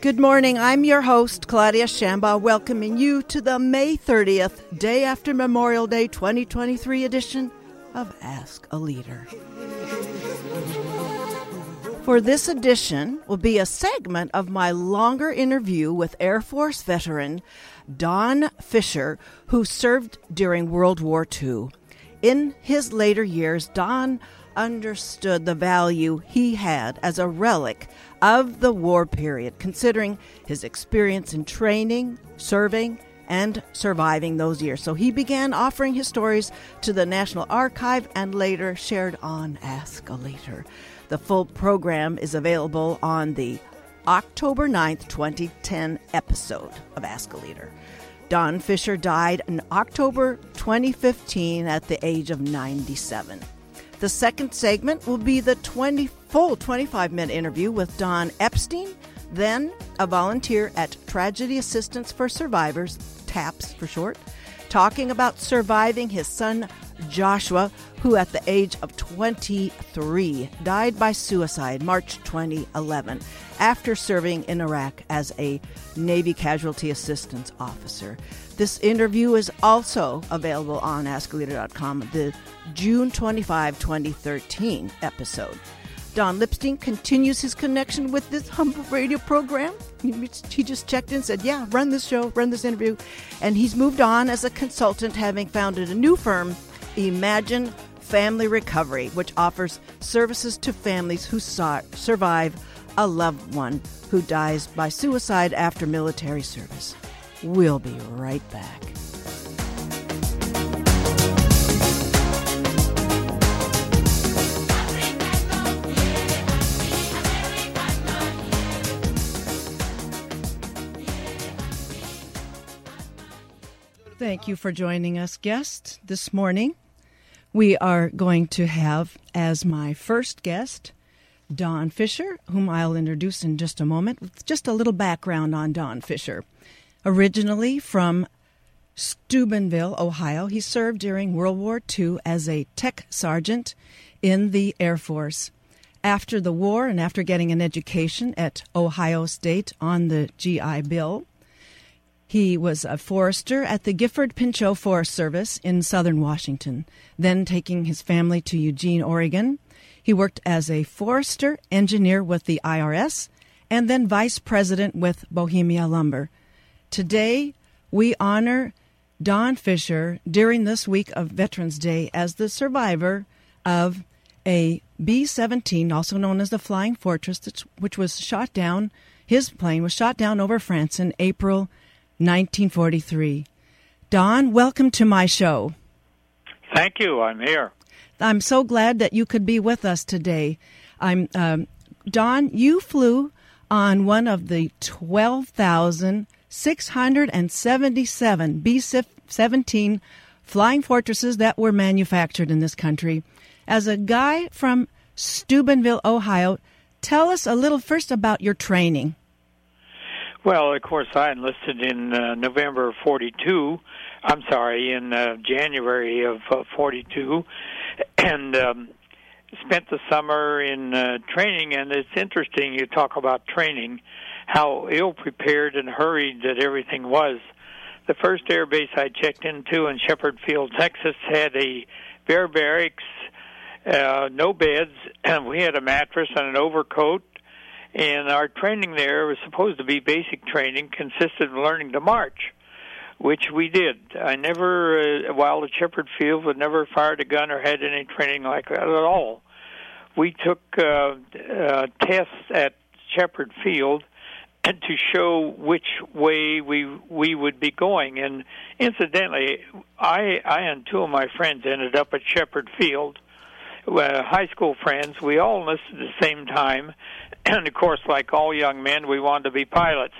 Good morning. I'm your host, Claudia Shamba, welcoming you to the May 30th, day after Memorial Day 2023 edition of Ask a Leader. For this edition will be a segment of my longer interview with Air Force veteran Don Fisher, who served during World War II. In his later years, Don understood the value he had as a relic of the war period, considering his experience in training, serving, and surviving those years. So he began offering his stories to the National Archive and later shared on Ask a Leader. The full program is available on the October 9th, 2010 episode of Ask a Leader. Don Fisher died in October 2015 at the age of 97. The second segment will be the 20 full 25 minute interview with Don Lipstein, then a volunteer at Tragedy Assistance for Survivors, TAPS for short, talking about surviving his son Joshua, who at the age of 23 died by suicide March 2011 after serving in Iraq as a Navy Casualty Assistance Officer. This interview is also available on AskALeader.com, the June 25, 2013 episode. Don Lipstein continues his connection with this humble radio program. He just checked in and said, Yeah, run this show, run this interview. And he's moved on as a consultant, having founded a new firm, Imagine Family Recovery, which offers services to families who survive a loved one who dies by suicide after military service. We'll be right back. Thank you for joining us, guests, this morning. We are going to have as my first guest Don Fisher, whom I'll introduce in just a moment, with just a little background on Don Fisher. Originally from Steubenville, Ohio, he served during World War II as a tech sergeant in the Air Force. After the war and after getting an education at Ohio State on the GI Bill, he was a forester at the Gifford Pinchot Forest Service in southern Washington, then taking his family to Eugene, Oregon. He worked as a forester engineer with the IRS and then vice president with Bohemia Lumber. Today, we honor Don Fisher during this week of Veterans Day as the survivor of a B 17, also known as the Flying Fortress, which was shot down. His plane was shot down over France in April 1943. Don, welcome to my show. Thank you. I'm here. I'm so glad that you could be with us today. I'm um, Don. You flew on one of the twelve thousand six hundred and seventy-seven B-17 flying fortresses that were manufactured in this country. As a guy from Steubenville, Ohio, tell us a little first about your training. Well, of course, I enlisted in uh, November of 42. I'm sorry, in uh, January of uh, 42, and um, spent the summer in uh, training. And it's interesting you talk about training, how ill prepared and hurried that everything was. The first air base I checked into in Sheppard Field, Texas, had a bare barracks, uh, no beds, and we had a mattress and an overcoat and our training there was supposed to be basic training, consisted of learning to march, which we did. I never, uh, while at Sheppard Field, would never fired a gun or had any training like that at all. We took uh, uh, tests at Sheppard Field to show which way we we would be going. And incidentally, I I and two of my friends ended up at Sheppard Field, uh, high school friends. We all enlisted at the same time, and of course, like all young men, we wanted to be pilots.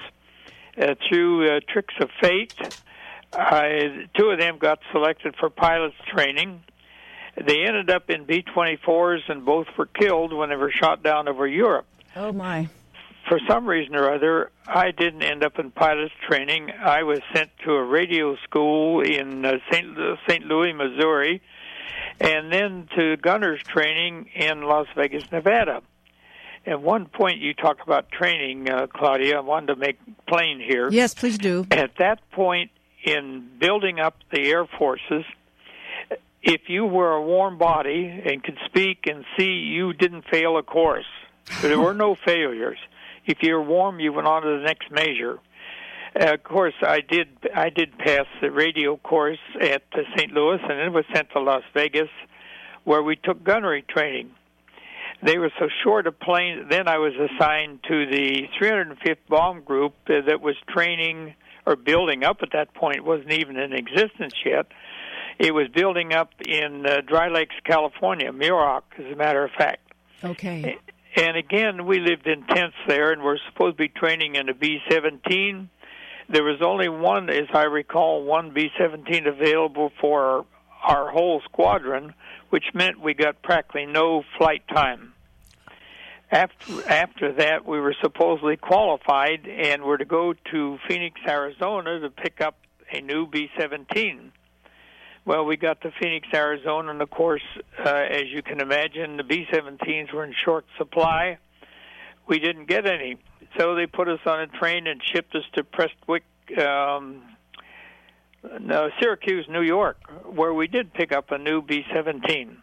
Uh, through uh, tricks of fate, I, two of them got selected for pilots training. They ended up in B 24s, and both were killed when they were shot down over Europe. Oh, my. For some reason or other, I didn't end up in pilots training. I was sent to a radio school in uh, St. St. Louis, Missouri, and then to gunner's training in Las Vegas, Nevada At one point, you talked about training, uh, Claudia. I wanted to make plain here. Yes, please do. At that point in building up the Air Forces, if you were a warm body and could speak and see, you didn't fail a course. There were no failures. If you were warm, you went on to the next measure. Uh, of course, I did. I did pass the radio course at uh, St. Louis, and then was sent to Las Vegas, where we took gunnery training. They were so short of planes. Then I was assigned to the 305th Bomb Group uh, that was training or building up at that point. It wasn't even in existence yet. It was building up in uh, Dry Lakes, California, Muroc, as a matter of fact. Okay. And again, we lived in tents there, and we're supposed to be training in a B-17. There was only one, as I recall, one B-17 available for our whole squadron, which meant we got practically no flight time. After after that, we were supposedly qualified and were to go to Phoenix, Arizona, to pick up a new B-17. Well, we got to Phoenix, Arizona, and of course, uh, as you can imagine, the B-17s were in short supply. We didn't get any, so they put us on a train and shipped us to Prestwick, um, no, Syracuse, New York, where we did pick up a new B-17.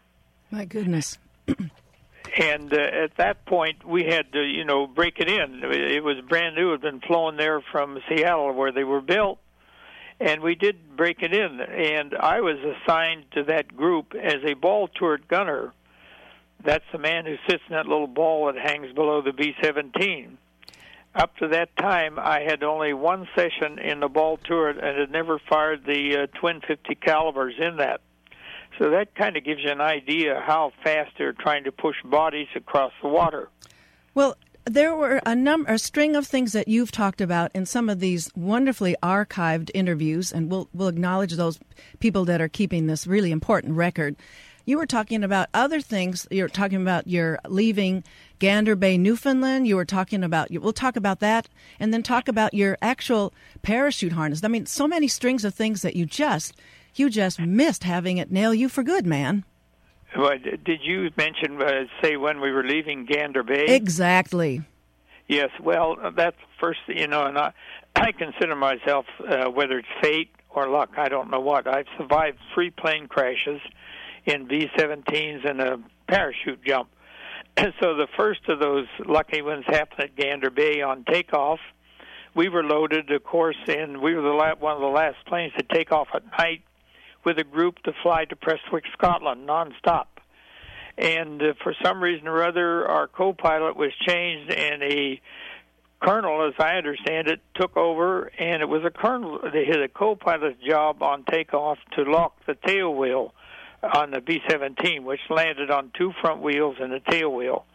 My goodness. and uh, at that point, we had to, you know, break it in. It was brand new; it had been flown there from Seattle, where they were built and we did break it in. And I was assigned to that group as a ball turret gunner. That's the man who sits in that little ball that hangs below the B 17. Up to that time, I had only one session in the ball turret and had never fired the uh, twin 50 calibers in that. So that kind of gives you an idea how fast they're trying to push bodies across the water. Well, there were a number, a string of things that you've talked about in some of these wonderfully archived interviews, and we'll we'll acknowledge those people that are keeping this really important record. You were talking about other things. You're talking about your leaving Gander Bay, Newfoundland. You were talking about. We'll talk about that, and then talk about your actual parachute harness. I mean, so many strings of things that you just you just missed having it nail you for good, man. Well, did you mention, uh, say, when we were leaving Gander Bay? Exactly. Yes. Well, that's first, you know, and I, I consider myself, uh, whether it's fate or luck, I don't know what. I've survived three plane crashes in B-17s and a parachute jump. And so the first of those lucky ones happened at Gander Bay on takeoff. We were loaded, of course, and we were the la- one of the last planes to take off at night with a group to fly to Prestwick, Scotland, nonstop. And uh, for some reason or other, our co-pilot was changed, and a colonel, as I understand it, took over, and it was a colonel. They had a co-pilot's job on takeoff to lock the tail wheel on the B-17, which landed on two front wheels and a tail wheel.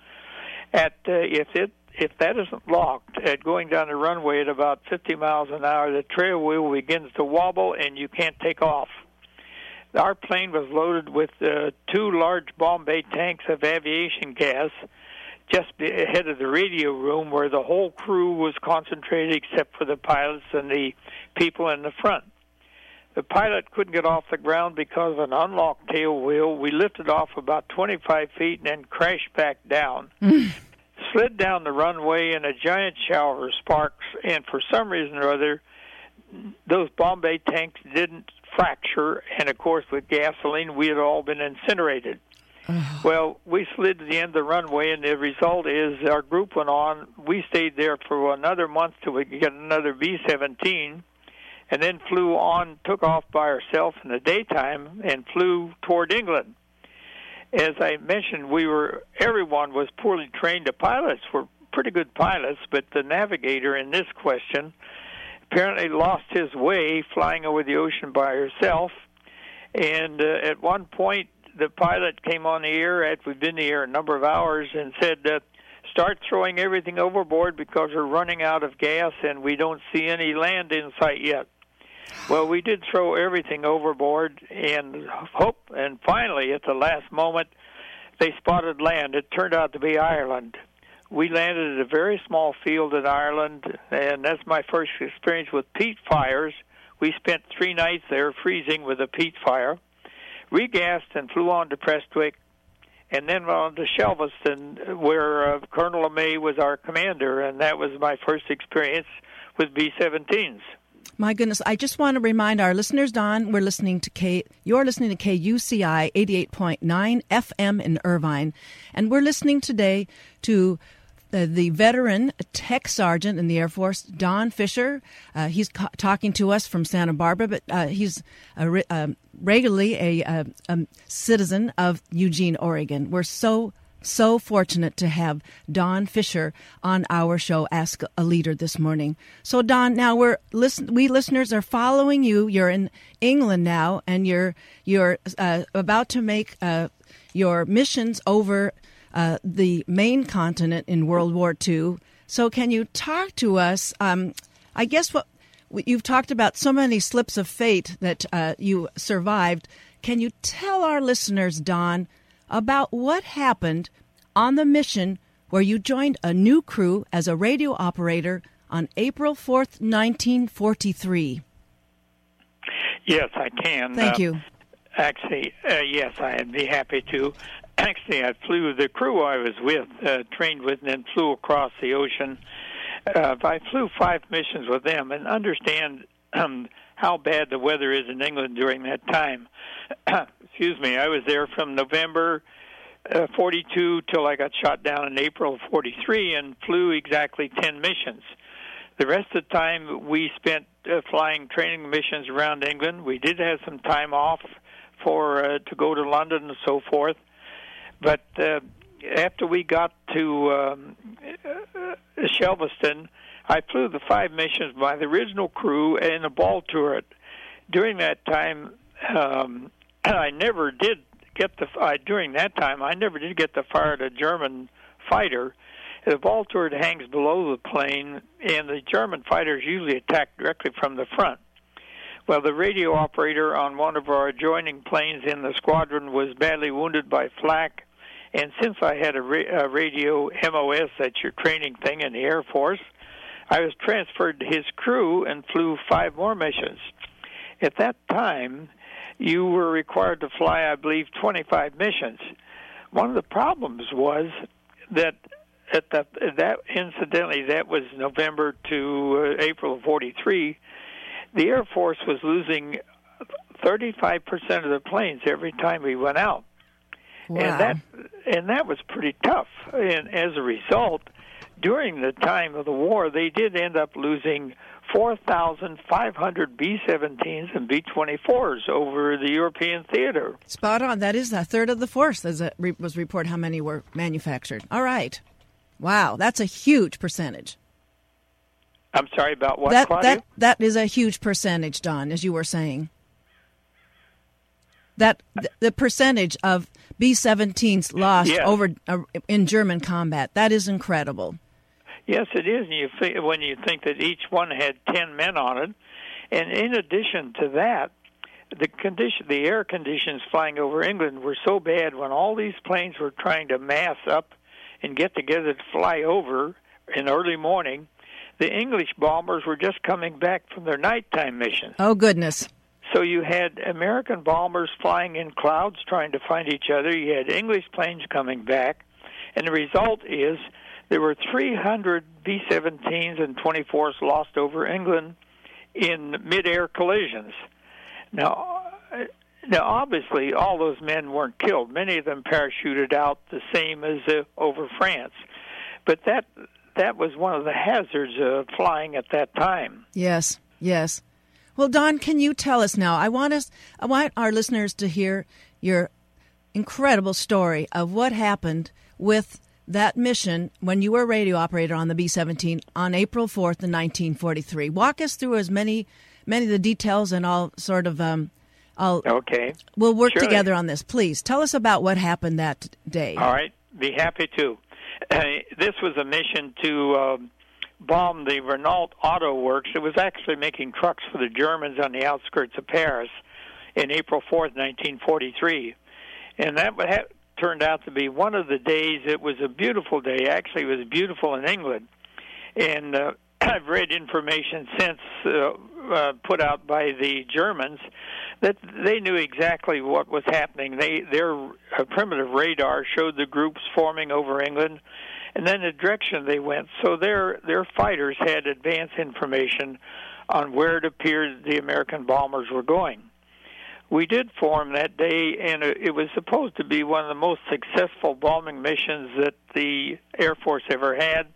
At uh, if it if that isn't locked at going down the runway at about 50 miles an hour, the tail wheel begins to wobble and you can't take off our plane was loaded with uh, two large bomb bay tanks of aviation gas just ahead of the radio room where the whole crew was concentrated except for the pilots and the people in the front. The pilot couldn't get off the ground because of an unlocked tail wheel. We lifted off about 25 feet and then crashed back down. Hmm. Slid down the runway in a giant shower of sparks, and for some reason or other, those bomb bay tanks didn't fracture, and of course, with gasoline, we had all been incinerated. Well, we slid to the end of the runway, and the result is our group went on. We stayed there for another month till we could get another B 17, and then flew on, took off by herself in the daytime, and flew toward England. As I mentioned, we were everyone was poorly trained. The pilots were pretty good pilots, but the navigator in this question apparently lost his way flying over the ocean by herself. And uh, at one point, the pilot came on the air after we'd been in the air a number of hours and said, uh, "Start throwing everything overboard because we're running out of gas and we don't see any land in sight yet." Well, we did throw everything overboard and hope, and finally, at the last moment, they spotted land. It turned out to be Ireland we landed at a very small field in Ireland, and that's my first experience with peat fires. We spent three nights there freezing with a peat fire, regassed and flew on to Prestwick, and then on to Chelveston, where uh, Colonel LeMay was our commander, and that was my first experience with B-17s. My goodness, I just want to remind our listeners, Don, we're listening to K. You're listening to KUCI 88.9 FM in Irvine, and we're listening today to uh, the veteran tech sergeant in the Air Force, Don Fisher. Uh, he's ca- talking to us from Santa Barbara, but uh, he's re- um, regularly a, a, a, citizen of Eugene, Oregon. We're so so fortunate to have Don Fisher on our show, Ask a Leader, this morning. So, Don, now we're listen. We listeners are following you. You're in England now, and you're you're uh, about to make uh, your missions over uh, the main continent in World War II. So, can you talk to us? Um, I guess what you've talked about so many slips of fate that uh, you survived. Can you tell our listeners, Don, about what happened on the mission where you joined a new crew as a radio operator on April 4th, 1943? Yes, I can. Thank uh, you. Actually, uh, yes, I'd be happy to. Actually, I flew the crew I was with, uh, trained with, and then flew across the ocean. Uh, I flew five missions with them, and understand um, how bad the weather is in England during that time. Excuse me. I was there from November uh, 42 till I got shot down in April 43, and flew exactly 10 missions. The rest of the time we spent uh, flying training missions around England. We did have some time off for uh, to go to London and so forth. But uh, after we got to um, uh, Chelveston, I flew the five missions by the original crew in a ball turret. During that time, um, I never did get the. I, during that time, I never did get to fire at a German fighter. The ball turret hangs below the plane, and the German fighters usually attack directly from the front. Well, the radio operator on one of our adjoining planes in the squadron was badly wounded by flak and since I had a, ra- a radio MOS, that's your training thing in the Air Force, I was transferred to his crew and flew five more missions. At that time, you were required to fly, I believe, 25 missions. One of the problems was that at the, that incidentally that was November to uh, April of 43 the air force was losing 35% of the planes every time we went out Wow. And that and that was pretty tough. And as a result, during the time of the war, they did end up losing 4,500 B-17s and B-24s over the European theater. Spot on. That is a third of the force, as it was reported how many were manufactured. All right. Wow, that's a huge percentage. I'm sorry about what, that, Claudia? That, that is a huge percentage, Don, as you were saying. That the percentage of B-17s lost yes. over uh, in German combat. That is incredible. Yes, it is. And you think, when you think that each one had ten men on it, and in addition to that, the condition, the air conditions flying over England were so bad when all these planes were trying to mass up and get together to fly over in early morning. The English bombers were just coming back from their nighttime missions. Oh goodness! So you had American bombers flying in clouds trying to find each other. You had English planes coming back. And the result is there were 300 B 17s and 24s lost over England in mid-air collisions. Now, now, obviously, all those men weren't killed. Many of them parachuted out the same as uh, over France. But that that was one of the hazards of flying at that time. Yes, yes. Well, Don, can you tell us now? I want us, I want our listeners to hear your incredible story of what happened with that mission when you were a radio operator on the B-17 on April 4th, in 1943. Walk us through as many many of the details, and I'll sort of um, I'll okay. We'll work sure. together on this. Please tell us about what happened that day. All right, be happy to. Uh, this was a mission to. Um, bombed the Renault Auto Works. It was actually making trucks for the Germans on the outskirts of Paris in April 4th, 1943. And that would ha- turned out to be one of the days. It was a beautiful day. Actually, it was beautiful in England. And uh, I've read information since uh, uh, put out by the Germans that they knew exactly what was happening. They their uh, primitive radar showed the groups forming over England, and then the direction they went. So their their fighters had advance information on where it appeared the American bombers were going. We did form that day, and it was supposed to be one of the most successful bombing missions that the Air Force ever had.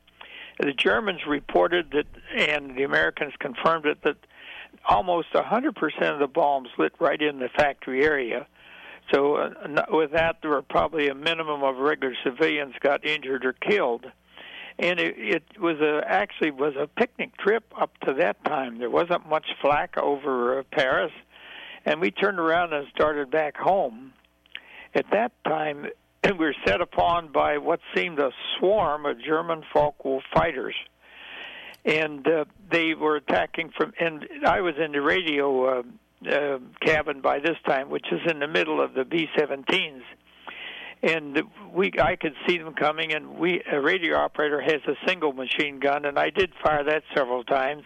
The Germans reported that, and the Americans confirmed it, that almost 100% of the bombs lit right in the factory area. So uh, with that, there were probably a minimum of regular civilians got injured or killed. And it, it was a actually was a picnic trip up to that time. There wasn't much flak over uh, Paris, and we turned around and started back home. At that time, we were set upon by what seemed a swarm of German Focke-Wulf fighters and uh, they were attacking from. And I was in the radio uh, uh, cabin by this time, which is in the middle of the B-17s, and we I could see them coming. And we a radio operator has a single machine gun, and I did fire that several times,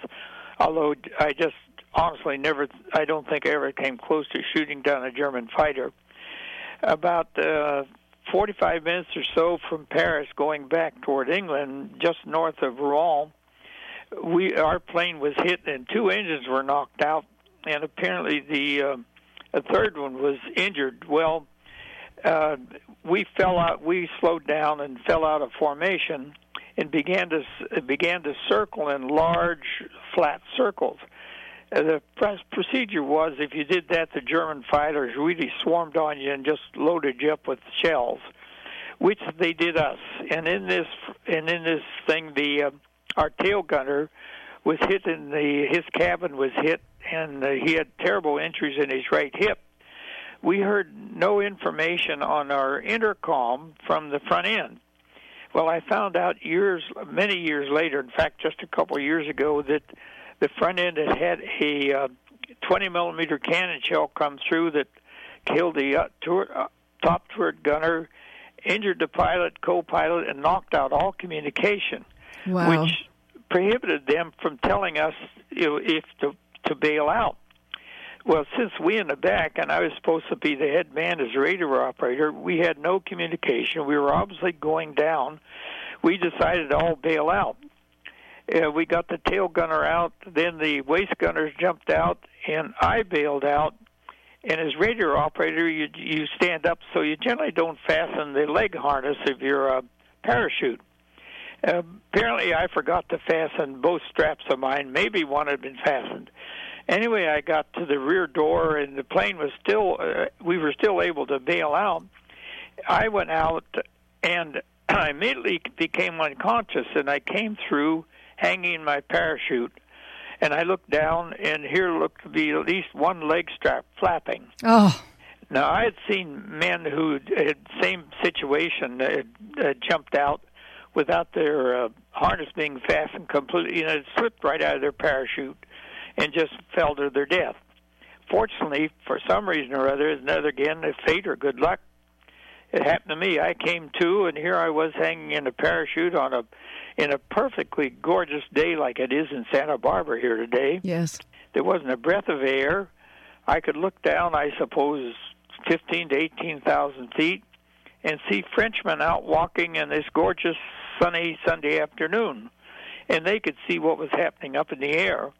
although I just honestly never. I don't think I ever came close to shooting down a German fighter. About uh, 45 minutes or so from Paris, going back toward England, just north of Rouen we our plane was hit and two engines were knocked out, and apparently the uh, a third one was injured. Well, uh, we fell out. We slowed down and fell out of formation, and began to began to circle in large flat circles. The procedure was if you did that, the German fighters really swarmed on you and just loaded you up with shells, which they did us. And in this and in this thing, the uh, our tail gunner was hit in the his cabin was hit and uh, he had terrible injuries in his right hip. We heard no information on our intercom from the front end. Well, I found out years, many years later, in fact, just a couple of years ago, that the front end had had a uh, 20 millimeter cannon shell come through that killed the uh, turret, uh, top turret gunner, injured the pilot, co-pilot, and knocked out all communication wow. which prohibited them from telling us you know, if to to bail out. Well, since we in the back, and I was supposed to be the head man as a radar operator, we had no communication. We were obviously going down. We decided to all bail out. Uh, we got the tail gunner out, then the waist gunners jumped out, and I bailed out. And as radio operator, you you stand up, so you generally don't fasten the leg harness of your uh, parachute. Uh, apparently, I forgot to fasten both straps of mine. Maybe one had been fastened. Anyway, I got to the rear door, and the plane was still. Uh, we were still able to bail out. I went out, and I immediately became unconscious, and I came through hanging my parachute. And I looked down, and here looked to be at least one leg strap flapping. Oh. Now I had seen men who had same situation had, had jumped out without their uh, harness being fastened completely. You know, it slipped right out of their parachute and just fell to their death. Fortunately, for some reason or other, it's another again, fate or good luck, it happened to me. I came to, and here I was hanging in a parachute on a in a perfectly gorgeous day like it is in Santa Barbara here today. Yes. There wasn't a breath of air. I could look down, I suppose, 15 to 18,000 feet and see Frenchmen out walking in this gorgeous sunny Sunday afternoon, and they could see what was happening up in the air.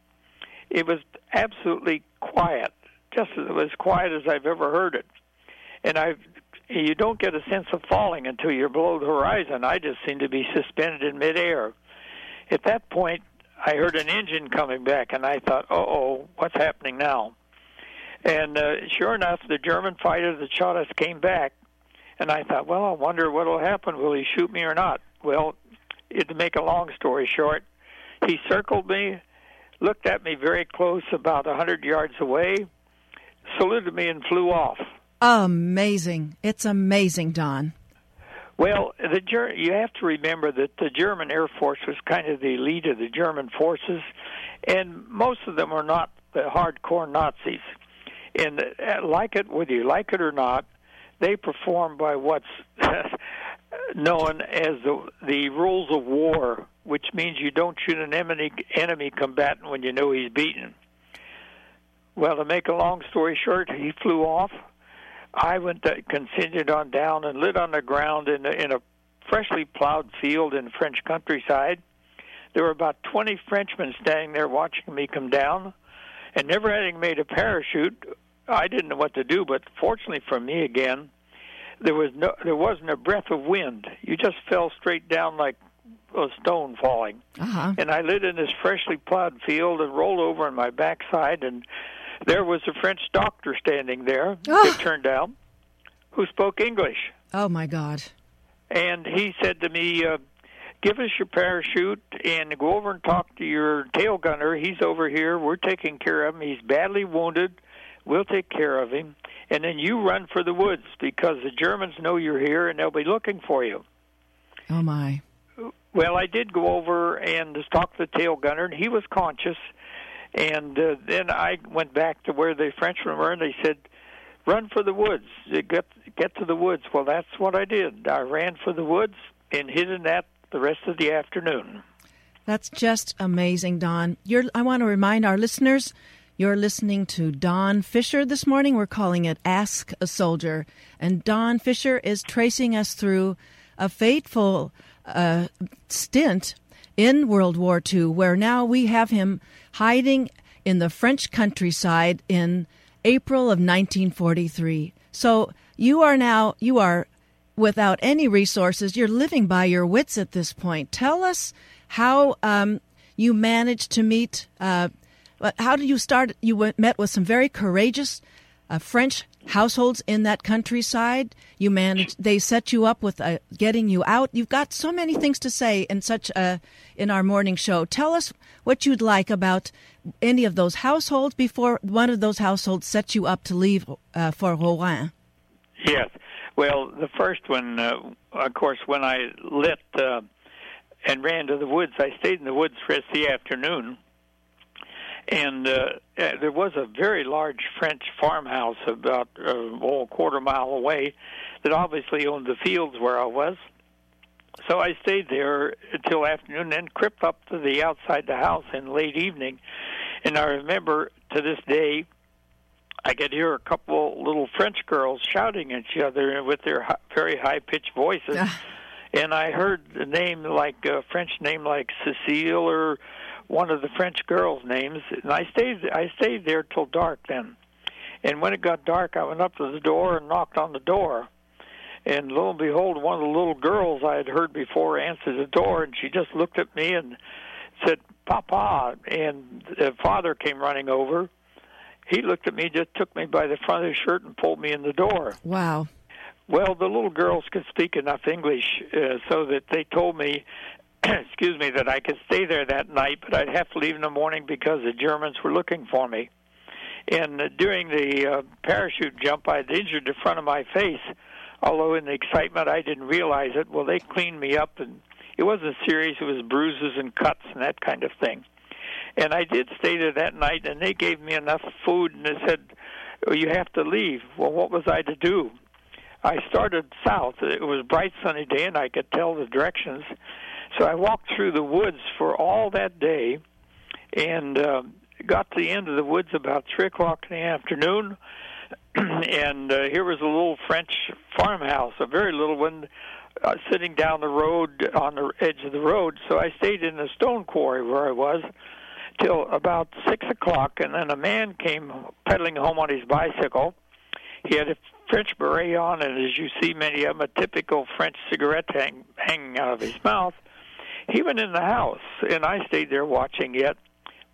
It was absolutely quiet, just as quiet as I've ever heard it. And I, you don't get a sense of falling until you're below the horizon. I just seemed to be suspended in midair. At that point, I heard an engine coming back, and I thought, "Oh, what's happening now?" And uh, sure enough, the German fighter that shot us came back, and I thought, well, I wonder what will happen. Will he shoot me or not? Well, to make a long story short, he circled me, looked at me very close, about a hundred yards away, saluted me, and flew off. Amazing! It's amazing, Don. Well, the you have to remember that the German Air Force was kind of the elite of the German forces, and most of them are not the hardcore Nazis. And uh, like it, whether you like it or not, they perform by what's known as the the rules of war, which means you don't shoot an enemy enemy combatant when you know he's beaten. Well, to make a long story short, he flew off. I went to, continued on down and lit on the ground in a, in a freshly plowed field in French countryside. There were about 20 Frenchmen standing there watching me come down. And never having made a parachute, I didn't know what to do. But fortunately for me, again, there was no, there wasn't a breath of wind. You just fell straight down like a stone falling. Uh-huh. And I lit in this freshly plowed field and rolled over on my backside, and there was a French doctor standing there. Ah. It turned out, who spoke English, Oh my God. and he said to me. Uh, Give us your parachute and go over and talk to your tail gunner. He's over here. We're taking care of him. He's badly wounded. We'll take care of him. And then you run for the woods because the Germans know you're here and they'll be looking for you. Oh my. Well, I did go over and talk to the tail gunner, and he was conscious. And uh, then I went back to where the Frenchmen were, and they said, "Run for the woods. Get get to the woods." Well, that's what I did. I ran for the woods and hid in that the rest of the afternoon. That's just amazing, Don. You're, I want to remind our listeners you're listening to Don Fisher this morning. We're calling it Ask a Soldier. And Don Fisher is tracing us through a fateful uh, stint in World War II, where now we have him hiding in the French countryside in April of 1943. So you are now, you are without any resources. You're living by your wits at this point. Tell us how um, you managed to meet. Uh, how did you start? You went, met with some very courageous uh, French households in that countryside. You managed. They set you up with uh, getting you out. You've got so many things to say in such a in our morning show. Tell us what you'd like about any of those households before one of those households set you up to leave uh, for Rouen. Yes. Well, the first one, uh, of course, when I lit uh, and ran to the woods, I stayed in the woods for the afternoon. And uh, uh, there was a very large French farmhouse about uh, oh, a quarter mile away that obviously owned the fields where I was. So I stayed there until afternoon, then crept up to the outside the house in late evening. And I remember to this day, I could hear a couple little French girls shouting at each other with their very high pitched voices. and I heard the name like a French name like Cecile or one of the French girls' names, and I stayed I stayed there till dark then. And when it got dark, I went up to the door and knocked on the door. And lo and behold, one of the little girls I had heard before answered the door, and she just looked at me and said, "Papa." And the father came running over. He looked at me, just took me by the front of his shirt, and pulled me in the door. Wow. Well, the little girls could speak enough English uh, so that they told me, excuse me, that I could stay there that night, but I'd have to leave in the morning because the Germans were looking for me. And uh, during the uh, parachute jump, I'd injured the front of my face, although in the excitement I didn't realize it. Well, they cleaned me up, and it wasn't serious. It was bruises and cuts and that kind of thing. And I did stay there that night, and they gave me enough food, and they said, oh, "You have to leave." Well, what was I to do? I started south. It was a bright sunny day, and I could tell the directions. So I walked through the woods for all that day, and uh, got to the end of the woods about three o'clock in the afternoon. and uh, here was a little French farmhouse, a very little one, uh, sitting down the road on the edge of the road. So I stayed in the stone quarry where I was till about six o'clock, and then a man came pedaling home on his bicycle. He had a French beret on, and as you see many of them, a typical French cigarette hang, hanging out of his mouth. He went in the house, and I stayed there watching it.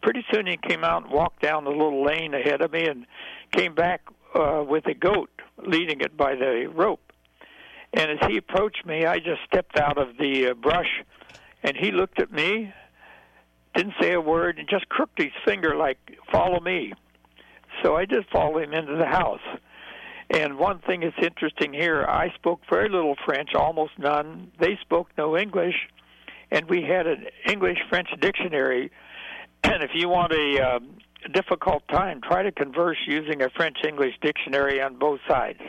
Pretty soon he came out and walked down the little lane ahead of me and came back uh, with a goat leading it by the rope. And as he approached me, I just stepped out of the uh, brush, and he looked at me, didn't say a word, and just crooked his finger like, follow me. So I just followed him into the house. And one thing that's interesting here, I spoke very little French, almost none. They spoke no English, and we had an English French dictionary. And if you want a uh, difficult time, try to converse using a French English dictionary on both sides.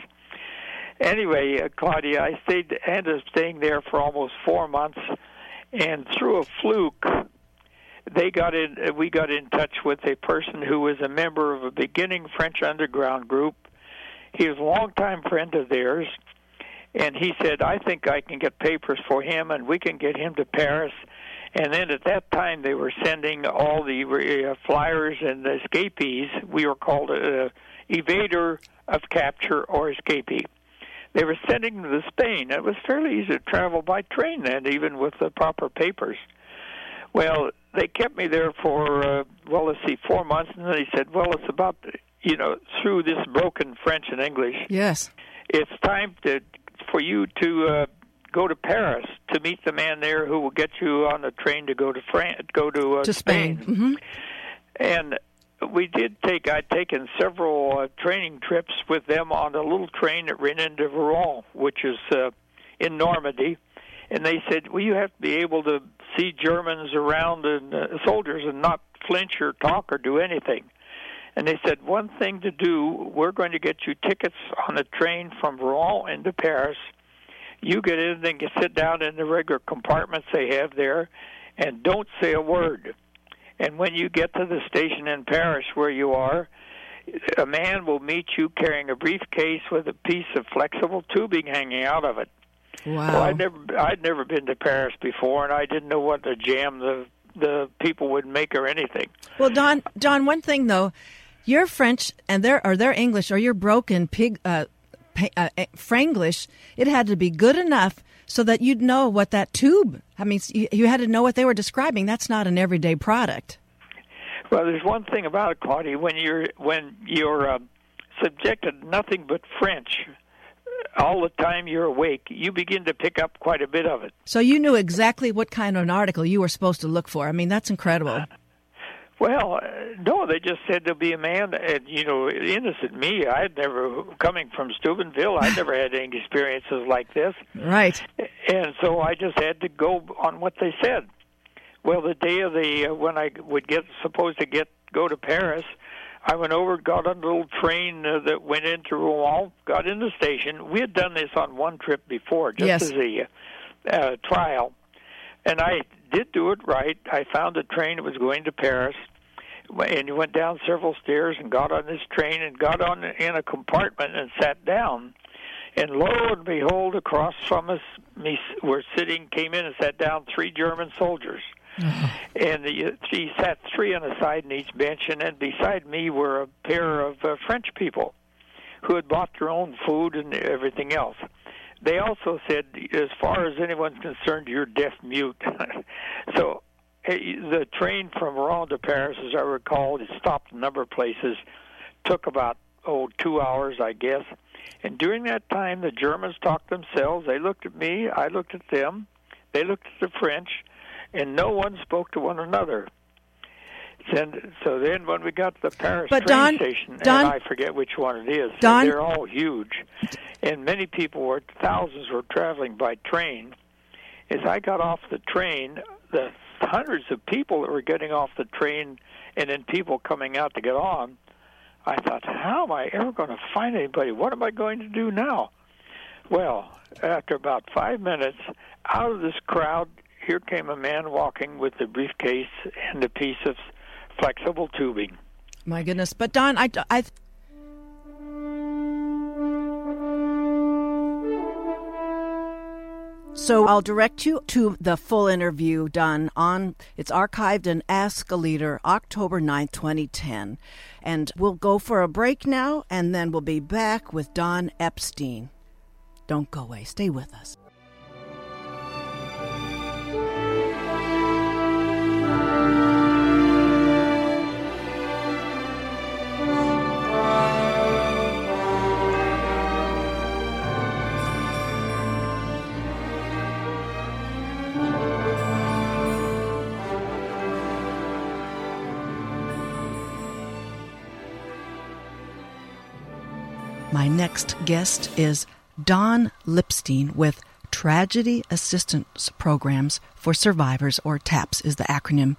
Anyway, uh, Claudia, I stayed ended up staying there for almost four months, and through a fluke, they got in. We got in touch with a person who was a member of a beginning French underground group. He was a longtime friend of theirs, and he said, "I think I can get papers for him, and we can get him to Paris." And then at that time, they were sending all the uh, flyers and the escapees. We were called a evader of capture or escapee. They were sending them to Spain. It was fairly easy to travel by train then, even with the proper papers. Well, they kept me there for uh, well, let's see, four months, and then they said, "Well, it's about you know through this broken French and English. Yes, it's time to for you to uh, go to Paris to meet the man there who will get you on the train to go to France, go to, uh, to Spain." Spain. Mm-hmm. And we did take. I'd taken several uh, training trips with them on a little train that ran into Rouen, which is uh, in Normandy. And they said, "Well, you have to be able to see Germans around and uh, soldiers and not flinch or talk or do anything." And they said, "One thing to do. We're going to get you tickets on the train from Rouen into Paris. You get in and you sit down in the regular compartments they have there, and don't say a word." And when you get to the station in Paris where you are, a man will meet you carrying a briefcase with a piece of flexible tubing hanging out of it. Wow. Well, I'd never I'd never been to Paris before, and I didn't know what the jam the the people would make or anything. Well, Don, Don, one thing though, you're French and they're or they're English or you're broken pig uh, uh, Franglish. It had to be good enough so that you'd know what that tube. I mean, you, you had to know what they were describing. That's not an everyday product. Well, there's one thing about it, Claudia. When you're when you're uh, subjected to nothing but French all the time you're awake, you begin to pick up quite a bit of it. So you knew exactly what kind of an article you were supposed to look for. I mean, that's incredible. Well, uh, no, they just said there'll be a man, and you know, innocent me. I'd never, coming from Steubenville, I'd never had any experiences like this. Right. And so I just had to go on what they said. Well, the day of the uh, when I would get supposed to get go to Paris, I went over, got on a little train uh, that went into Rouen, got in the station. We had done this on one trip before, just Yes. as a uh, trial, and I did do it right. I found a train that was going to Paris, and went down several stairs and got on this train and got on in a compartment and sat down. And lo and behold, across from us, me were sitting, came in and sat down three German soldiers and the, she sat three on a side in each bench, and then beside me were a pair of uh, French people who had bought their own food and everything else. They also said, as far as anyone's concerned, you're deaf mute. so the train from Rouen to Paris, as I recall, it stopped a number of places, took about oh two hours, I guess. And during that time, the Germans talked themselves. They looked at me. I looked at them. They looked at the French and no one spoke to one another. And so then, when we got to the Paris But train Don- station, Don- and I forget which one it is, Don- they're all huge, and many people were thousands were traveling by train. As I got off the train, the hundreds of people that were getting off the train, and then people coming out to get on, I thought, how am I ever going to find anybody? What am I going to do now? Well, after about five minutes, out of this crowd, here came a man walking with a briefcase and a piece of flexible tubing. My goodness. But Don, I, I So I'll direct you to the full interview done on it's archived in Ask a Leader October 9th, 2010. And we'll go for a break now and then we'll be back with Don Lipstein. Don't go away. Stay with us. My next guest is Don Lipstein with Tragedy Assistance Programs for Survivors, or TAPS is the acronym,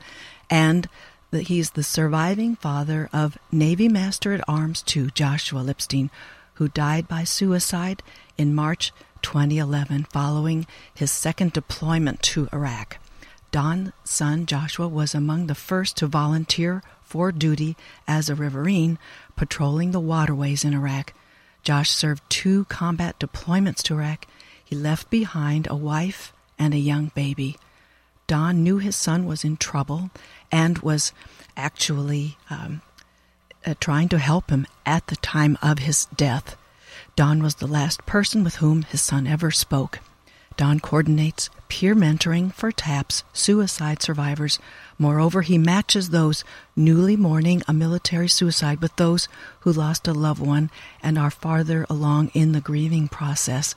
and the, he's the surviving father of Navy Master at Arms 2, Joshua Lipstein, who died by suicide in March 2011 following his second deployment to Iraq. Don's son Joshua was among the first to volunteer for duty as a Riverine, patrolling the waterways in Iraq. Josh served two combat deployments to Iraq. He left behind a wife and a young baby. Don knew his son was in trouble and was actually um, uh, trying to help him at the time of his death. Don was the last person with whom his son ever spoke. Don coordinates peer mentoring for TAPS suicide survivors. Moreover, he matches those newly mourning a military suicide with those who lost a loved one and are farther along in the grieving process.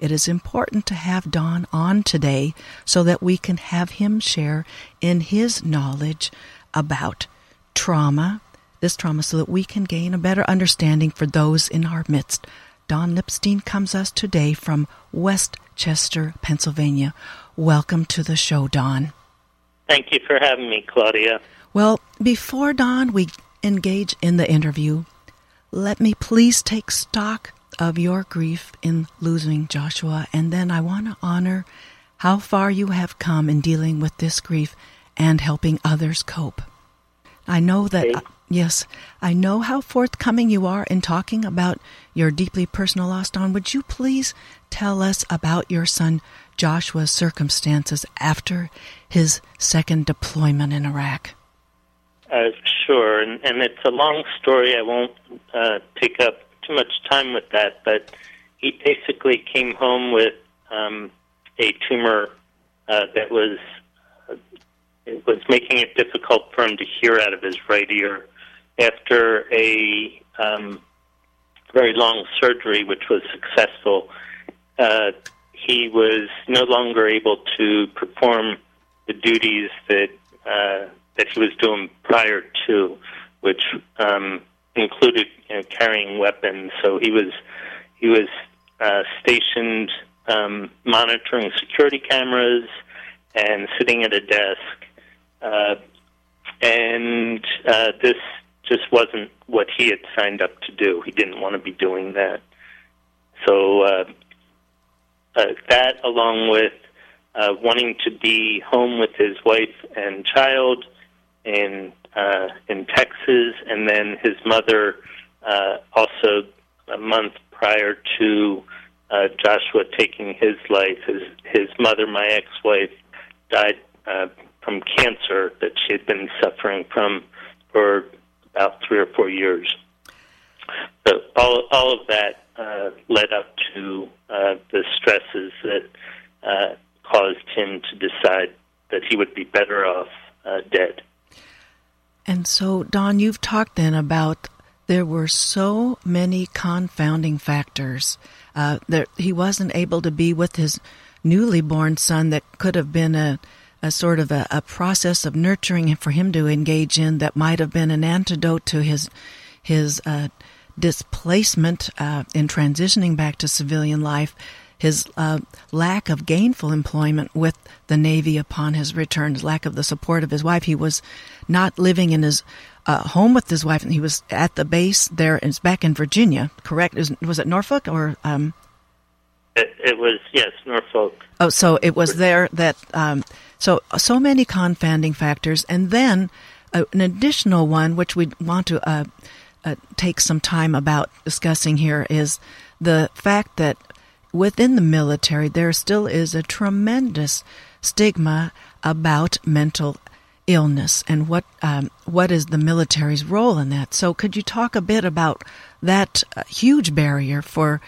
It is important to have Don on today so that we can have him share in his knowledge about trauma, this trauma, so that we can gain a better understanding for those in our midst. Don Lipstein comes us today from West Chester, Pennsylvania. Welcome to the show, Don. Thank you for having me, Claudia. Well, before Don, we engage in the interview. Let me please take stock of your grief in losing Joshua, and then I want to honor how far you have come in dealing with this grief and helping others cope. I know that, uh, yes, I know how forthcoming you are in talking about your deeply personal loss. Don, would you please tell us about your son Joshua's circumstances after his second deployment in Iraq? Uh, sure, and, and, it's a long story. I won't uh, take up too much time with that, but he basically came home with um, a tumor uh, that was uh, it was making it difficult for him to hear out of his right ear. After a um, very long surgery, which was successful, uh, he was no longer able to perform the duties that uh, that he was doing prior to, which um, included you know, carrying weapons. So he was he was uh, stationed um, monitoring security cameras and sitting at a desk. Uh, and uh, this just wasn't what he had signed up to do. He didn't want to be doing that. So uh, uh, that, along with uh, wanting to be home with his wife and child in uh, in Texas, and then his mother uh, also a month prior to uh, Joshua taking his life. His his mother, my ex-wife, died uh, from cancer that she had been suffering from for about three or four years. So all all of that uh, led up to uh, the stresses that uh, caused him to decide that he would be better off uh, dead. And so, Don, you've talked then about there were so many confounding factors. Uh, that he wasn't able to be with his newly born son that could have been a, a sort of a, a process of nurturing for him to engage in that might have been an antidote to his his uh, displacement uh, in transitioning back to civilian life, his uh, lack of gainful employment with the Navy upon his return, his lack of the support of his wife. He was not living in his uh, home with his wife, and he was at the base there. It's back in Virginia, correct? Was it Norfolk or? Um... It, it, was yes, Norfolk. Oh, so it was there that. Um, so so many confounding factors, and then uh, an additional one which we want to uh, uh, take some time about discussing here is the fact that within the military there still is a tremendous stigma about mental illness and what um, what is the military's role in that. So, could you talk a bit about that uh, huge barrier for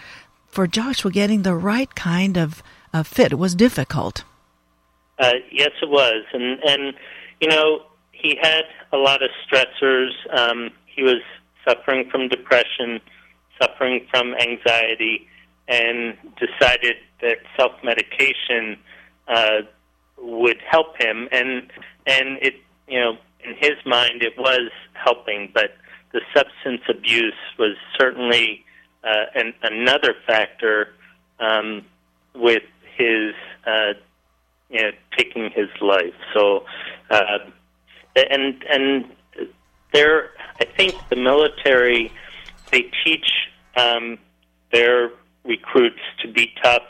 for Joshua getting the right kind of uh, fit? It was difficult. Uh, yes, it was, and and you know he had a lot of stressors. Um, he was suffering from depression, suffering from anxiety, and decided that self medication uh, would help him. And and it you know in his mind it was helping, but the substance abuse was certainly uh, an, another factor um, with his uh, you know, taking his life. So, uh, and and there, I think the military they teach um, their recruits to be tough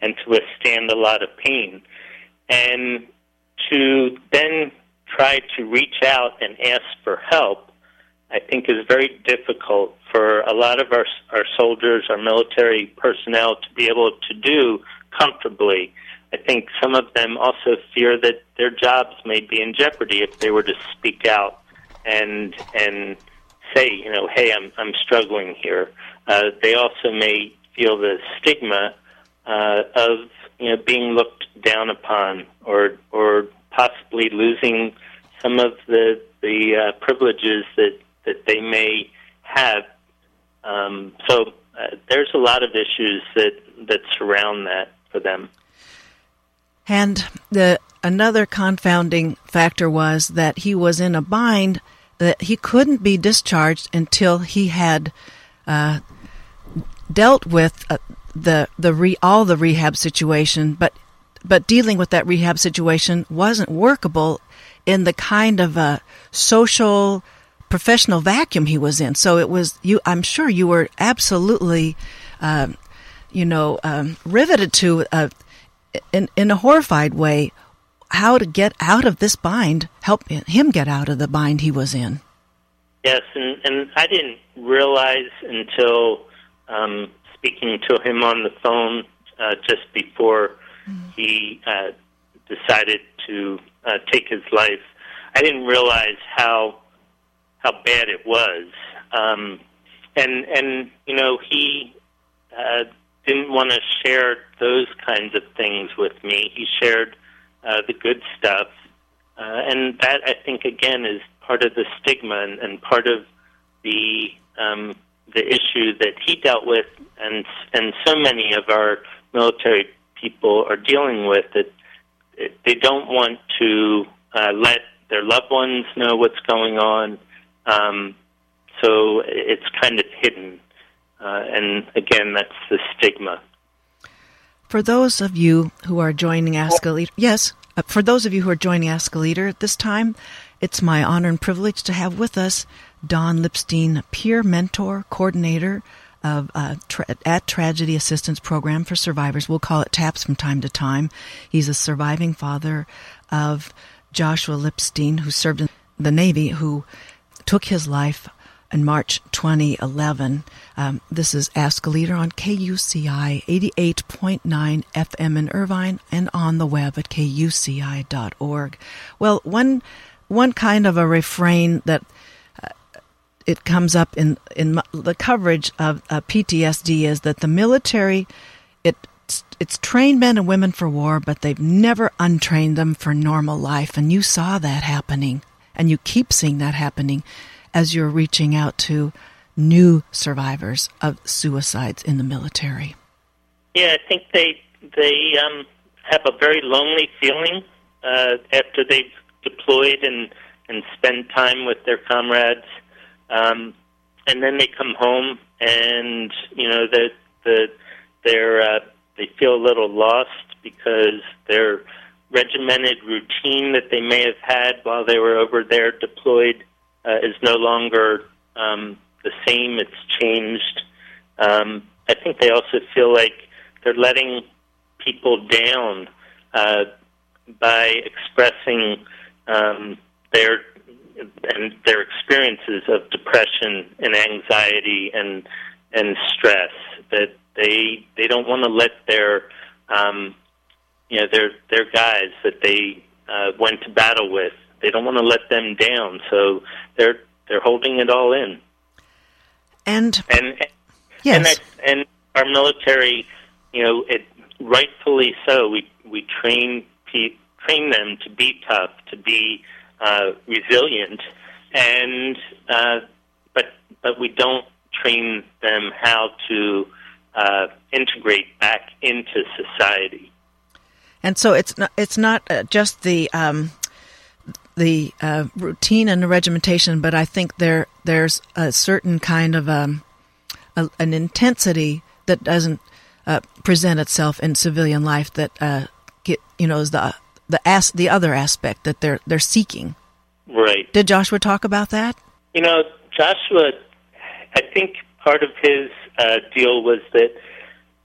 and to withstand a lot of pain, and to then try to reach out and ask for help, I think is very difficult for a lot of our our soldiers, our military personnel to be able to do comfortably. I think some of them also fear that their jobs may be in jeopardy if they were to speak out and and say, you know, hey, I'm I'm struggling here. Uh, they also may feel the stigma uh, of you know being looked down upon or or possibly losing some of the the uh, privileges that that they may have. Um, so uh, there's a lot of issues that that surround that for them. And the another confounding factor was that he was in a bind that he couldn't be discharged until he had uh, dealt with uh, the the re, all the rehab situation, but but dealing with that rehab situation wasn't workable in the kind of a social professional vacuum he was in. So it was you. I'm sure you were absolutely, uh, you know, um, riveted to uh, in in a horrified way how to get out of this bind, help him get out of the bind he was in. Yes, and and I didn't realize until um, speaking to him on the phone uh, just before mm-hmm. he uh, decided to uh, take his life. I didn't realize how how bad it was, um, and and you know he uh, didn't want to share those kinds of things with me. He shared uh, the good stuff, uh, and that I think again is part of the stigma and, and part of the um, the issue that he dealt with, and and so many of our military people are dealing with that they don't want to uh, let their loved ones know what's going on. Um, so it's kind of hidden. Uh, and again, that's the stigma. For those of you who are joining Ask a Leader, yes, uh, for those of you who are joining Ask a Leader at this time, it's my honor and privilege to have with us Don Lipstein, peer mentor, coordinator of uh, tra- at Tragedy Assistance Program for Survivors. We'll call it TAPS from time to time. He's a surviving father of Joshua Lipstein, who served in the Navy, who took his life in March 2011. Um, this is Ask a Leader on KUCI 88.9 FM in Irvine and on the web at kuci.org. Well, one one kind of a refrain that uh, it comes up in in the coverage of uh, PTSD is that the military it it's trained men and women for war, but they've never untrained them for normal life. And you saw that happening, and you keep seeing that happening as you're reaching out to new survivors of suicides in the military. Yeah, I think they they um, have a very lonely feeling uh, after they've deployed and and spend time with their comrades, um, and then they come home and you know the the they're uh, they feel a little lost because their regimented routine that they may have had while they were over there deployed uh, is no longer um, the same. It's changed. Um, I think they also feel like they're letting people down uh, by expressing um, their and their experiences of depression and anxiety and and stress that they they don't want to let their um, you know their their guys that they uh, went to battle with they don't want to let them down so they're they're holding it all in and and yes. and, that, and our military you know it rightfully so we we train people train them to be tough, to be uh, resilient, and uh, but but we don't train them how to uh, integrate back into society. And so it's not it's not uh, just the um, the uh, routine and the regimentation, but I think there there's a certain kind of um, a, an intensity that doesn't uh, present itself in civilian life that uh, get you know is the the as the other aspect that they're they're seeking. Right. Did Joshua talk about that? You know, Joshua, I think part of his uh, deal was that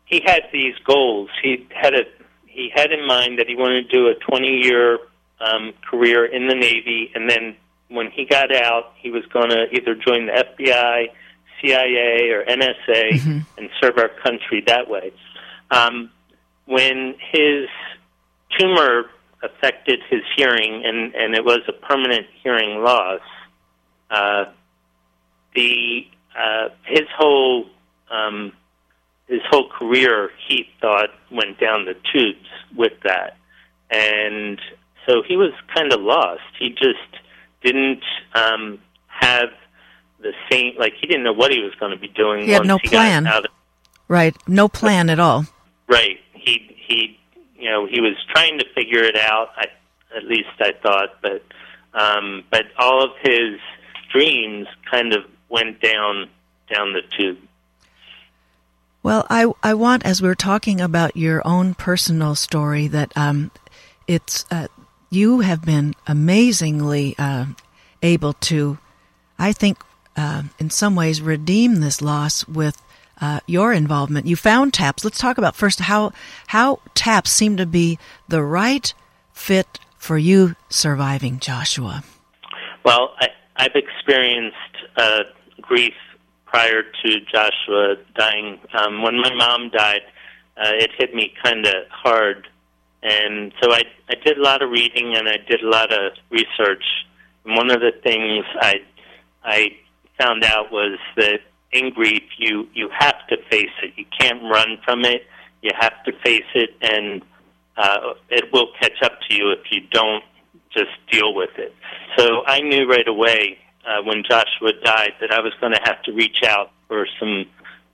he had these goals. He had a he had in mind that he wanted to do a 20 year um, career in the Navy, and then when he got out, he was going to either join the FBI, CIA, or NSA Mm-hmm. and serve our country that way. Um, when his tumor affected his hearing, and, and it was a permanent hearing loss, uh, the uh, his whole um, his whole career, he thought, went down the tubes with that, and so he was kind of lost. He just didn't um, have the same like he didn't know what he was going to be doing. He had no he plan. Of, Right. No plan at all. right. He he you know he was trying to figure it out. I, at least I thought, but um, but all of his dreams kind of went down down the tube. Well, I I want as we're talking about your own personal story that um, it's uh, you have been amazingly uh, able to, I think, uh, in some ways redeem this loss with. Uh, your involvement. You found TAPS. Let's talk about first how how TAPS seemed to be the right fit for you surviving Joshua. Well, I, I've experienced uh, grief prior to Joshua dying. Um, when my mom died, uh, it hit me kind of hard, and so I I did a lot of reading and I did a lot of research. And one of the things I I found out was that in grief you you have to face it. You can't run from it. You have to face it, and uh, it will catch up to you if you don't just deal with it. So I knew right away uh, when Joshua died that I was going to have to reach out for some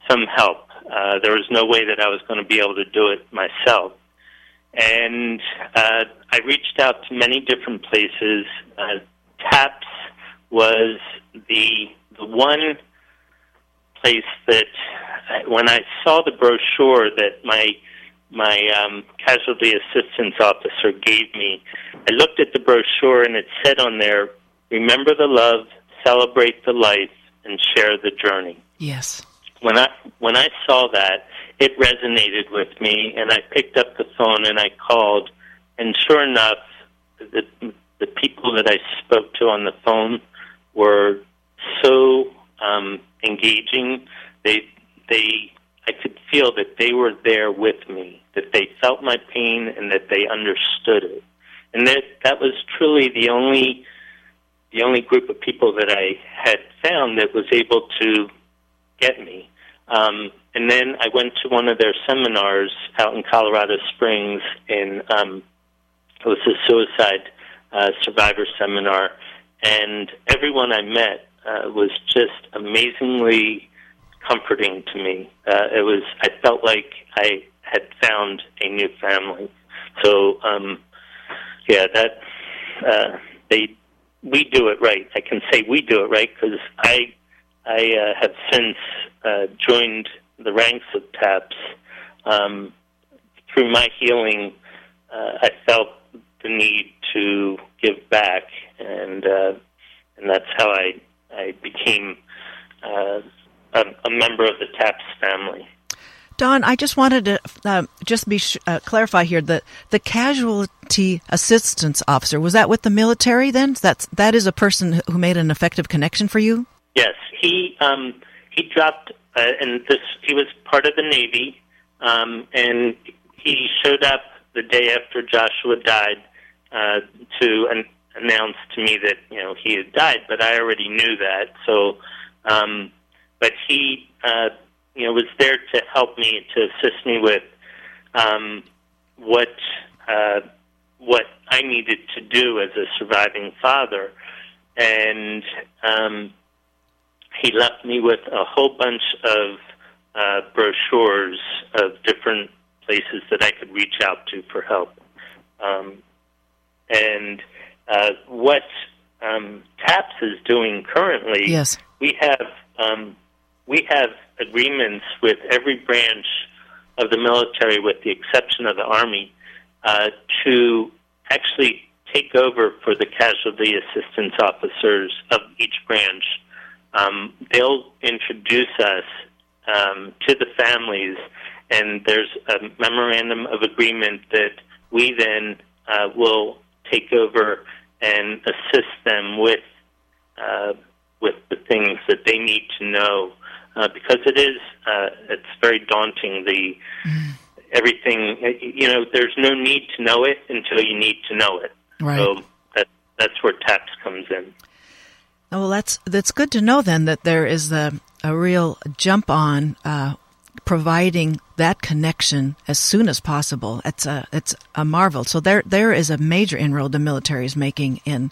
some help. Uh, there was no way that I was going to be able to do it myself, and uh, I reached out to many different places. Uh, TAPS was the the one place that uh, when I saw the brochure that my my um, casualty assistance officer gave me, I looked at the brochure and it said on there, "Remember the love, celebrate the life, and share the journey." Yes. When I when I saw that, it resonated with me, and I picked up the phone and I called, and sure enough, the the people that I spoke to on the phone were so um, engaging. They they I could feel that they were there with me, that they felt my pain and that they understood it. And that that was truly the only the only group of people that I had found that was able to get me. Um, and then I went to one of their seminars out in Colorado Springs in um, it was a suicide uh, survivor seminar, and everyone I met uh, was just amazingly comforting to me. Uh, it was I felt like I had found a new family. So um, yeah, that uh, they we do it right. I can say we do it right because I I uh, have since uh, joined the ranks of TAPS. Um, through my healing, uh, I felt the need to give back, and uh, and that's how I I became uh, a, a member of the TAPS family. Don, I just wanted to uh, just be sh- uh, clarify here that the casualty assistance officer was that with the military. Then that's that is a person who made an effective connection for you. Yes, he um, he dropped, uh, and this he was part of the Navy, um, and he showed up the day after Joshua died uh, to an- announce to me that you know he had died, but I already knew that. So, um, but he uh, you know was there to help me to assist me with um, what uh, what I needed to do as a surviving father, and um, he left me with a whole bunch of uh, brochures of different places that I could reach out to for help. Um, and uh, what um, TAPS is doing currently, Yes. we have um, we have agreements with every branch of the military, with the exception of the Army, uh, to actually take over for the casualty assistance officers of each branch. Um, they'll introduce us um, to the families, and there's a memorandum of agreement that we then uh, will take over and assist them with uh, with the things that they need to know uh, because it is uh, it's very daunting the mm. everything you know there's no need to know it until you need to know it. Right. So that that's where taps comes in well that's that's good to know then that there is a, a real jump on uh, providing that connection as soon as possible. It's a it's a marvel. So there there is a major inroad the military is making in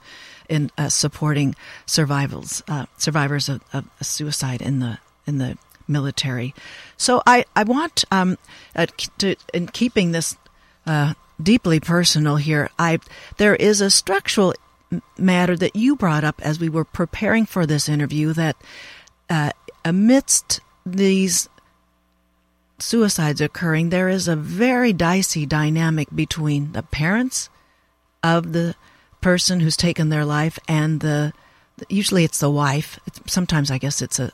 in uh, supporting survivals uh, survivors of, of, suicide in the in the military. So I I want um uh, to in keeping this uh, deeply personal here. I there is a structural matter that you brought up as we were preparing for this interview that uh, amidst these suicides occurring, there is a very dicey dynamic between the parents of the person who's taken their life and the usually it's the wife. Sometimes I guess it's a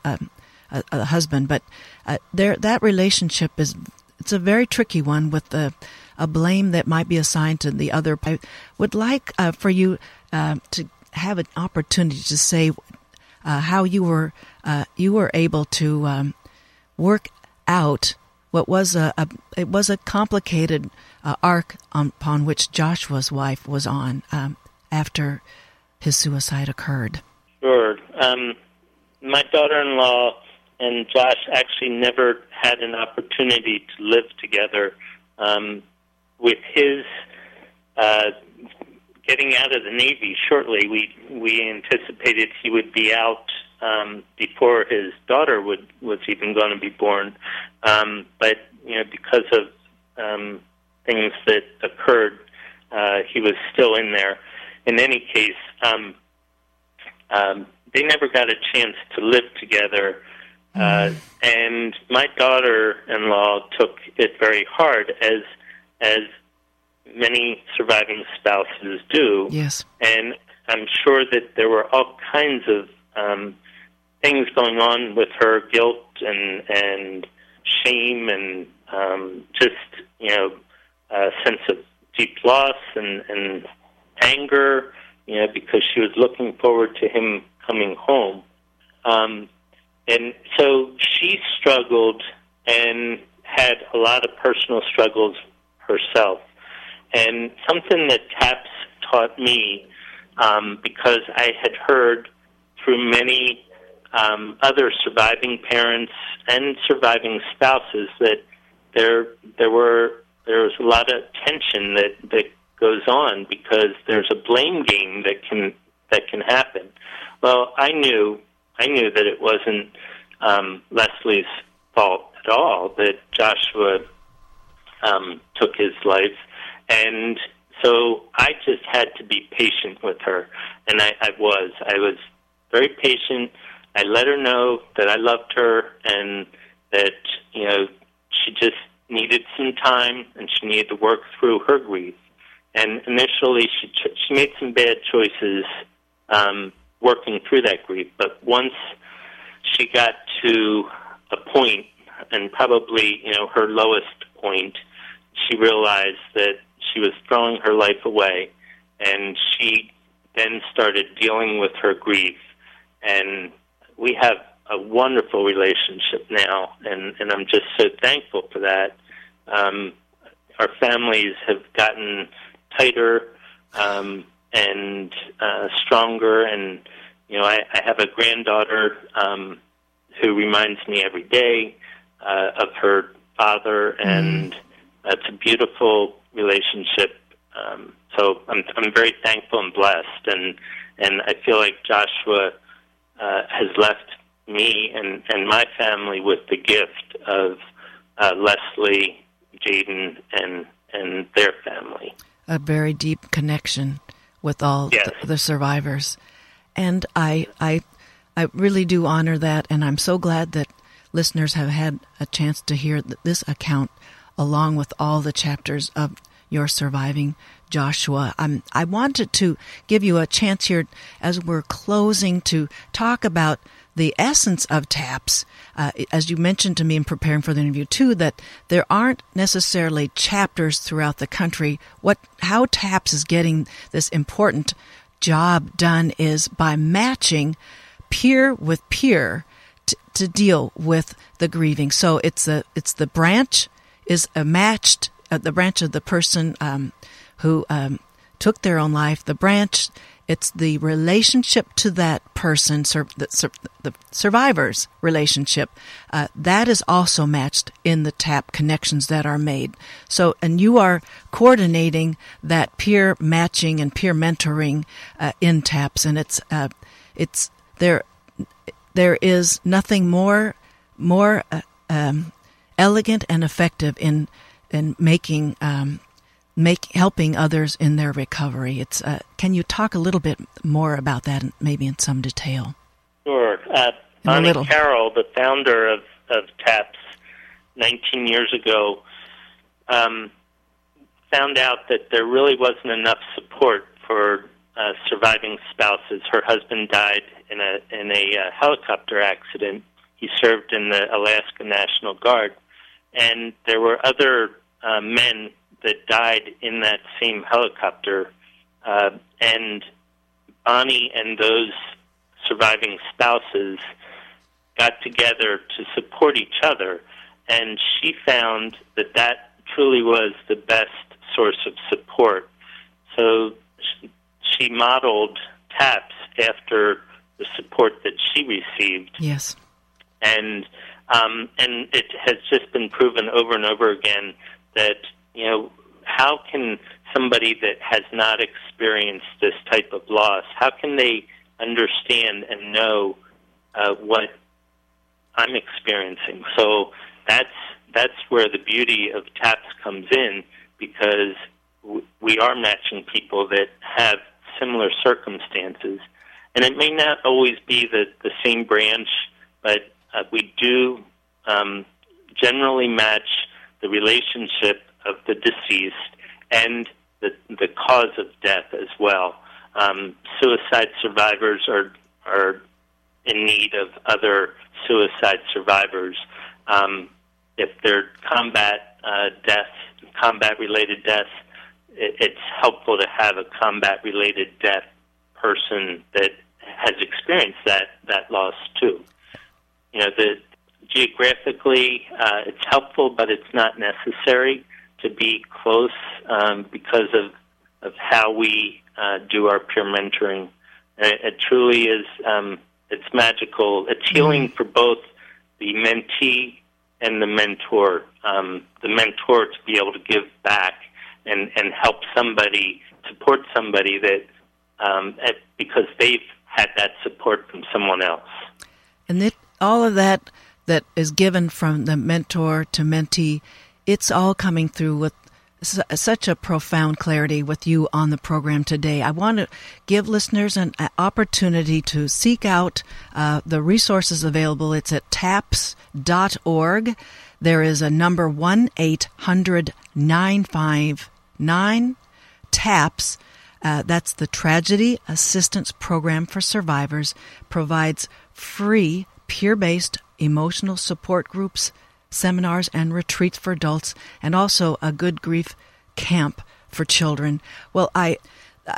a, a husband, but uh, there that relationship is it's a very tricky one with the a blame that might be assigned to the other. I would like uh, for you uh, to have an opportunity to say uh, how you were uh, you were able to um, work out what was a, a it was a complicated uh, arc on, upon which Joshua's wife was on um, after his suicide occurred. Sure. Um, my daughter-in-law and Josh actually never had an opportunity to live together. Um, with his uh, getting out of the Navy shortly, we we anticipated he would be out um, before his daughter would was even going to be born. Um, but you know, because of um, things that occurred, uh, he was still in there. In any case, um, um, they never got a chance to live together. Uh, mm. and my daughter-in-law took it very hard, as as many surviving spouses do. Yes, and I'm sure that there were all kinds of um, things going on with her guilt and and shame and um, just you know a sense of deep loss and and anger you know because she was looking forward to him coming home. Um, and so she struggled and had a lot of personal struggles herself and something that taps taught me um, because I had heard through many um, other surviving parents and surviving spouses that there there were there was a lot of tension that that goes on because there's a blame game that can that can happen. Well, I knew I knew that it wasn't um, Leslie's fault at all that Joshua um, took his life, and so I just had to be patient with her, and I, I was I was very patient I let her know that I loved her and that you know she just needed some time and she needed to work through her grief. And initially, she she made some bad choices um, working through that grief. But once she got to a point, and probably you know her lowest point, she realized that she was throwing her life away, and she then started dealing with her grief and we have a wonderful relationship now, and, and I'm just so thankful for that. Um, our families have gotten tighter um, and uh, stronger, and you know, I, I have a granddaughter um, who reminds me every day uh, of her father, and mm. It's a beautiful relationship. Um, so I'm I'm very thankful and blessed, and and I feel like Joshua uh, has left me and, and my family with the gift of uh, Leslie, Jaden, and and their family. A very deep connection with all yes. the, the survivors, and I I I really do honor that, and I'm so glad that listeners have had a chance to hear this account along with all the chapters of your surviving Joshua. Um, I wanted to give you a chance here as we're closing to talk about the essence of TAPS, uh, as you mentioned to me in preparing for the interview too, that there aren't necessarily chapters throughout the country. What how TAPS is getting this important job done is by matching peer with peer to, deal with the grieving. So it's a it's the branch is a matched uh, the branch of the person um, who um, took their own life. The branch it's the relationship to that person, sur- the, sur- the, survivor's relationship. Uh, that is also matched in the TAP connections that are made. So, and you are coordinating that peer matching and peer mentoring uh, in TAPS, and it's uh, it's there. There is nothing more more uh, um, elegant and effective in in making um, make helping others in their recovery. It's uh, can you talk a little bit more about that, maybe in some detail? Sure. Uh, Bonnie. Carroll, the founder of of TAPS, 19 years ago, um, found out that there really wasn't enough support for uh, surviving spouses. Her husband died in a in a uh, helicopter accident. He served in the Alaska National Guard, and there were other uh, men that died in that same helicopter, uh, and Bonnie and those surviving spouses got together to support each other, and she found that that truly was the best source of support. So she modeled TAPS after the support that she received. Yes. And um, and it has just been proven over and over again that you know, how can somebody that has not experienced this type of loss, how can they understand and know uh, what I'm experiencing? So that's that's where the beauty of TAPS comes in because we are matching people that have similar circumstances, and it may not always be the the same branch, but uh, we do um, generally match the relationship of the deceased and the, the cause of death as well. Um, suicide survivors are are in need of other suicide survivors. Um, if they're combat uh, deaths, combat related deaths, it, it's helpful to have a combat related death person that has experienced that that loss too. You know, the geographically uh, it's helpful, but it's not necessary to be close um, because of of how we uh, do our peer mentoring. It, it truly is. Um, it's magical. It's healing for both the mentee and the mentor. Um, the mentor to be able to give back and and help somebody, support somebody that um, at, because they've had that support from someone else. And that all of that that is given from the mentor to mentee, it's all coming through with such a profound clarity with you on the program today. I want to give listeners an opportunity to seek out uh, the resources available. It's at taps.org. There is a number 1 800 959 TAPS. Uh, that's the Tragedy Assistance Program for Survivors, provides free peer based emotional support groups, seminars, and retreats for adults, and also a good grief camp for children. Well, I.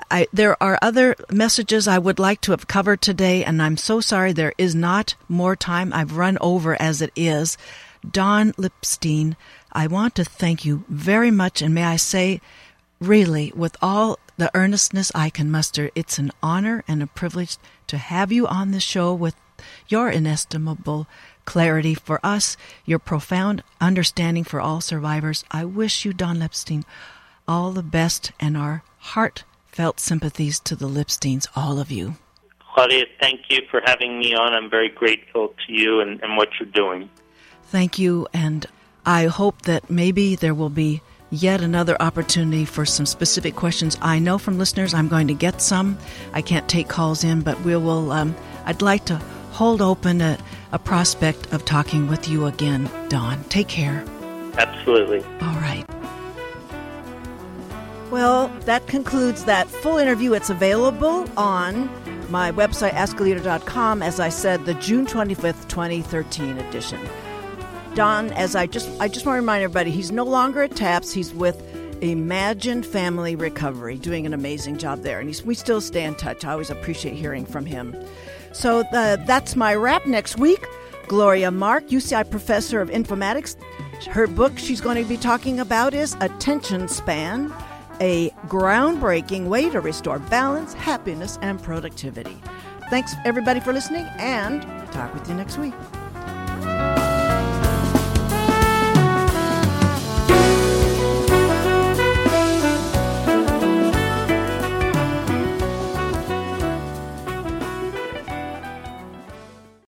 I, there are other messages I would like to have covered today, and I'm so sorry there is not more time. I've run over as it is. Don Lipstein, I want to thank you very much, and may I say, really, with all the earnestness I can muster, it's an honor and a privilege to have you on the show with your inestimable clarity for us, your profound understanding for all survivors. I wish you, Don Lipstein, all the best and our heartfelt sympathies to the Lipsteins, all of you. Claudia, thank you for having me on. I'm very grateful to you and, and what you're doing. Thank you, and I hope that maybe there will be yet another opportunity for some specific questions. I know from listeners I'm going to get some. I can't take calls in, but we will. Um, I'd like to hold open a, a prospect of talking with you again, Don. Take care. Absolutely. All right. Well, that concludes that full interview. It's available on My website, askaleader.com, as I said, the June 25th, 2013 edition. Don, as I just I just want to remind everybody, he's no longer at TAPS. He's with Imagine Family Recovery, doing an amazing job there, and he's, we still stay in touch. I always appreciate hearing from him. So the, that's my wrap next week. Gloria Mark, UCI professor of informatics. Her book she's going to be talking about is Attention Span, a groundbreaking way to restore balance, happiness, and productivity. Thanks everybody for listening, and talk with you next week.